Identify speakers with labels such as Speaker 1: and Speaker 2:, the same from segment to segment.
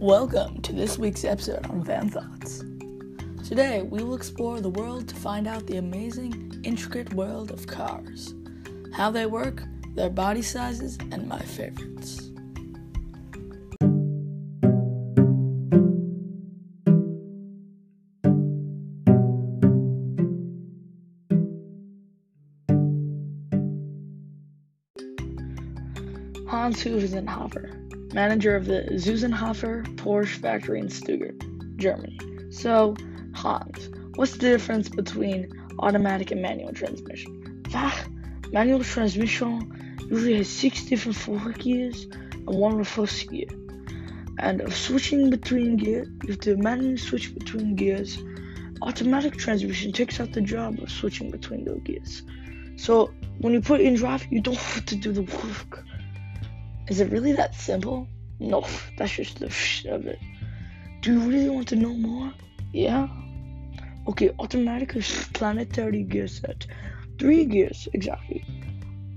Speaker 1: Welcome to this week's episode on Van Thoughts. Today, we will explore the world to find out the amazing, intricate world of cars, how they work, their body sizes, and my favorites. Hans Husenhofer, manager of the Zusenhofer Porsche factory in Stuttgart, Germany. So, Hans, what's the difference between automatic and manual transmission? Ah, manual transmission usually has six different forward gears and one reverse gear. And of switching between gears, you have to manually switch between gears. Automatic transmission takes out the job of switching between those gears. So when you put in drive, you don't have to do the work. Is it really that simple? No, that's just the sh of it. Do you really want to know more? Yeah? Okay, automatic is planetary gear set. Three gears, exactly.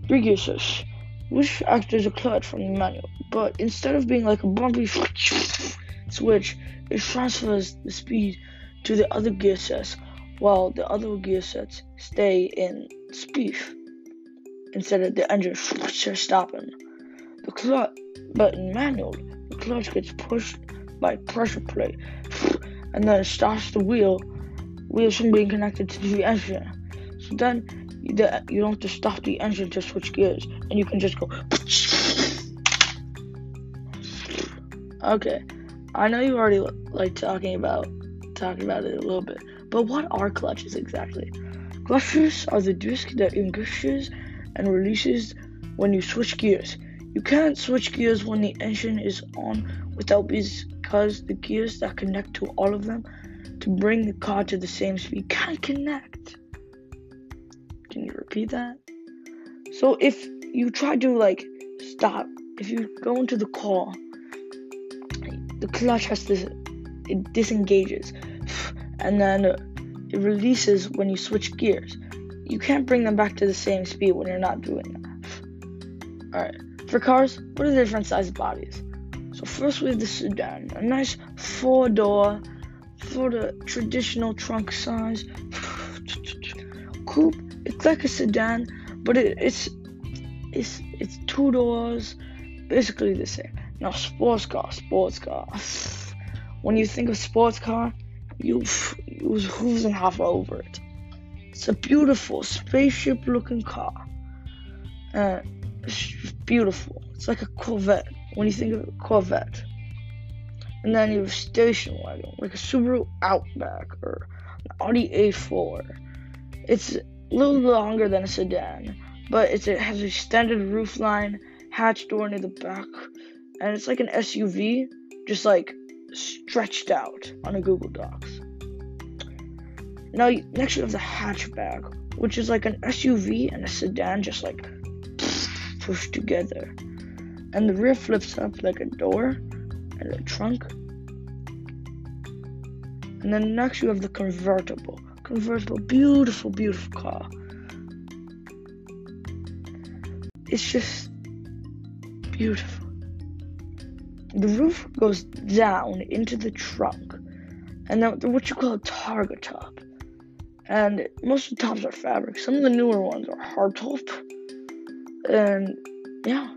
Speaker 1: Three gear sets, which act as a clutch from the manual. But instead of being like a bumpy switch, it transfers the speed to the other gear sets, while the other gear sets stay in speed instead of the engine stopping. The clutch, but in manual, the clutch gets pushed by pressure plate, and then it starts the wheel, wheels from being connected to the engine. So then you, you don't have to stop the engine to switch gears, and you can just go. Okay, I know you already like talking about talking about it a little bit, but what are clutches exactly? Clutches are the disc that engages and releases when you switch gears. You can't switch gears when the engine is on without because the gears that connect to all of them to bring the car to the same speed can't connect. Can you repeat that? So if you try to like stop, if you go into the car, the clutch has to it disengages and then it releases when you switch gears. You can't bring them back to the same speed when you're not doing that. Alright. For cars, what are the different size bodies? So first we have the sedan, a nice four door for the traditional trunk size. Coupe, it's like a sedan, but it, it's it's it's two doors, basically the same. Now sports car, sports car. When you think of sports car, you use hooves and half over it. It's a beautiful spaceship looking car. Uh, beautiful. It's like a Corvette when you think of a Corvette. And then you have a station wagon, like a Subaru Outback or an Audi A4. It's a little longer than a sedan, but it has a extended roofline, hatch door near the back, and it's like an SUV, just like stretched out on a Google Docs. Now, next you have the hatchback, which is like an SUV and a sedan, just like pushed together. And the rear flips up like a door and a trunk. And then next you have the convertible. Convertible, beautiful, beautiful car. It's just beautiful. The roof goes down into the trunk, and then what you call a targa top. And most of the tops are fabric. Some of the newer ones are hard top and yeah,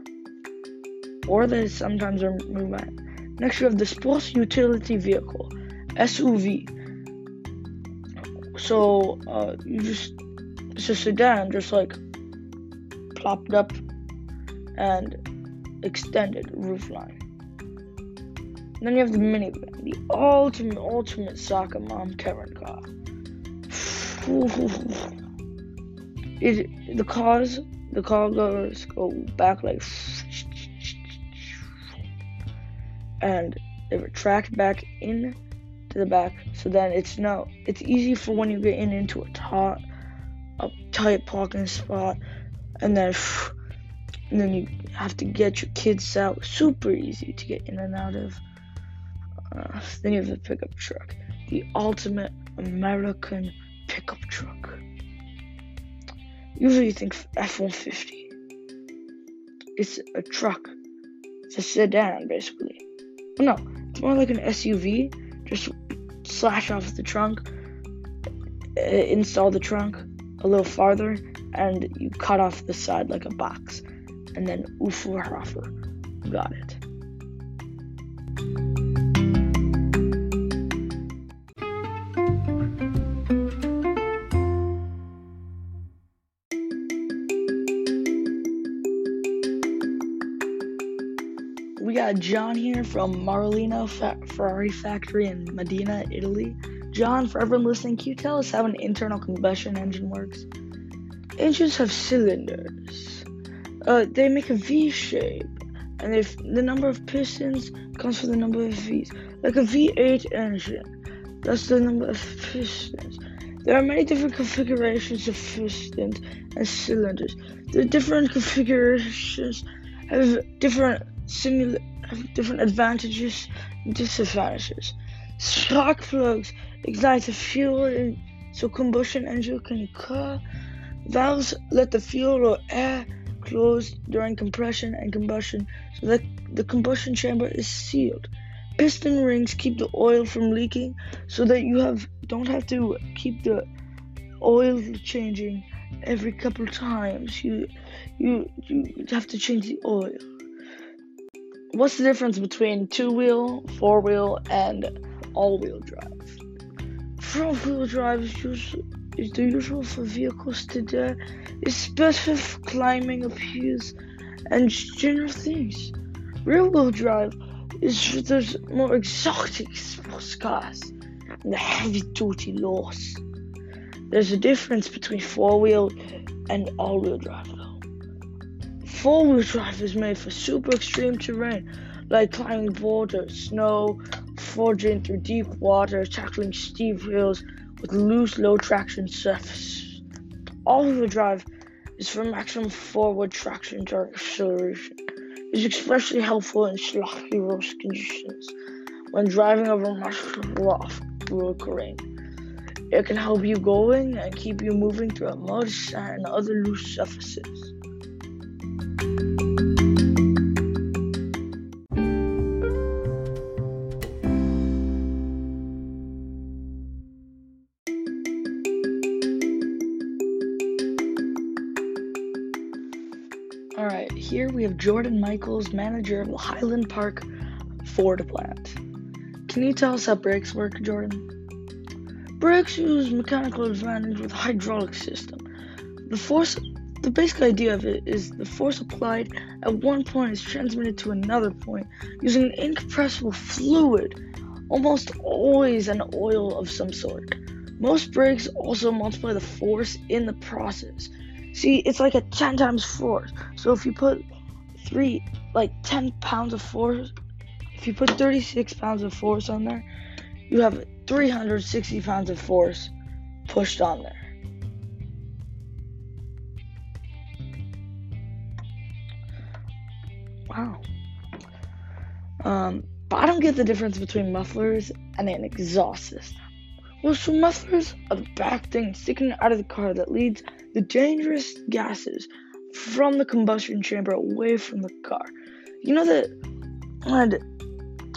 Speaker 1: or they sometimes are movement. Next, you have the sports utility vehicle, SUV. So uh, you just it's a sedan, just like plopped up and extended roofline. then you have the minivan, the ultimate, ultimate soccer mom Karen car. it, the cars the goes go back like and they retract back in to the back. So then it's no it's easy for when you get in into a tight a tight parking spot and then and then you have to get your kids out. Super easy to get in and out of. Uh, then you have the pickup truck. The ultimate american pickup truck Usually you think F-150. It's a truck. It's a sedan, basically. No, It's more like an SUV. Just slash off the trunk, uh, install the trunk a little farther, and you cut off the side like a box. And then Uferhofer. Got it. John here from Maranello Fa- Ferrari Factory in Modena, Italy. John, for everyone listening, can you tell us how an internal combustion engine works? Engines have cylinders. Uh, they make a V shape, and if the number of pistons comes from the number of V's, like a V8 engine. That's the number of pistons. There are many different configurations of pistons and cylinders. The different configurations have different have different advantages and disadvantages. Spark plugs ignite the fuel so combustion engine can occur. Valves let the fuel or air close during compression and combustion so that the combustion chamber is sealed. Piston rings keep the oil from leaking so that you have don't have to keep the oil changing every couple times. You you you have to change the oil. What's the difference between two wheel, four wheel, and all wheel drive? Front wheel drive is, usual, is the usual for vehicles today, especially for climbing up hills and general things. Rear wheel drive is for those more exotic sports cars and the heavy duty loss. There's a difference between four wheel and all wheel drive though. Four wheel drive is made for super extreme terrain like climbing boulders, snow, forging through deep water, tackling steep hills with loose, low traction surface. All wheel drive is for maximum forward traction during acceleration. It is especially helpful in sloppy road conditions when driving over much rough road terrain. It can help you going and keep you moving through mud, sand, and other loose surfaces. Have Jordan Michaels, manager of the Highland Park Ford plant. Can you tell us how brakes work, Jordan? Brakes use mechanical advantage with a hydraulic system. The force, the basic idea of it is the force applied at one point is transmitted to another point using an incompressible fluid, almost always an oil of some sort. Most brakes also multiply the force in the process. See, it's like a 10 times force. So if you put three, like 10 pounds of force, if you put 36 pounds of force on there, you have 360 pounds of force pushed on there. Wow. Um, but I don't get the difference between mufflers and an exhaust system. Well, so mufflers are the back thing sticking out of the car that leads the dangerous gases from the combustion chamber away from the car. You know that and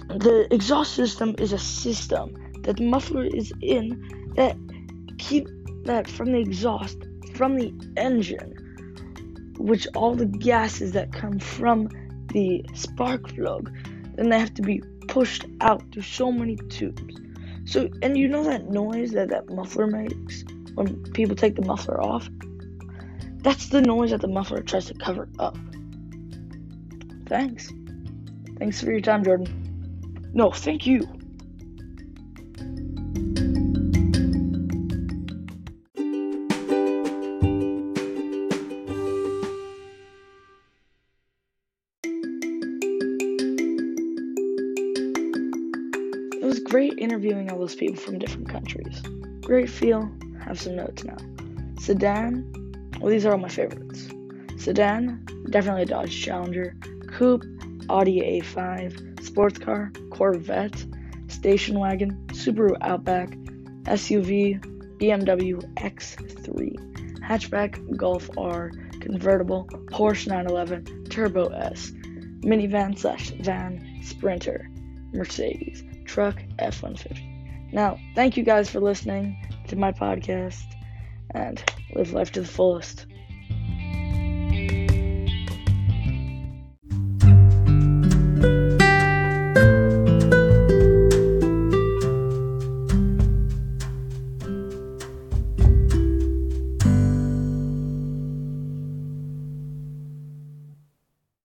Speaker 1: the exhaust system is a system that the muffler is in that keep that from the exhaust from the engine which all the gases that come from the spark plug then they have to be pushed out through so many tubes so and you know that noise that that muffler makes when people take the muffler off that's the noise that the muffler tries to cover up thanks thanks for your time jordan no thank you It was great interviewing all those people from different countries. Great feel. Have some notes now. Sedan. Well, these are all my favorites. Sedan, definitely a Dodge Challenger. Coupe, Audi A5. Sports car, Corvette. Station wagon, Subaru Outback. SUV, BMW X3. Hatchback, Golf R. Convertible, Porsche 911. Turbo S. Minivan slash van, Sprinter. Mercedes truck F 150. Now, thank you guys for listening to my podcast and live life to the fullest.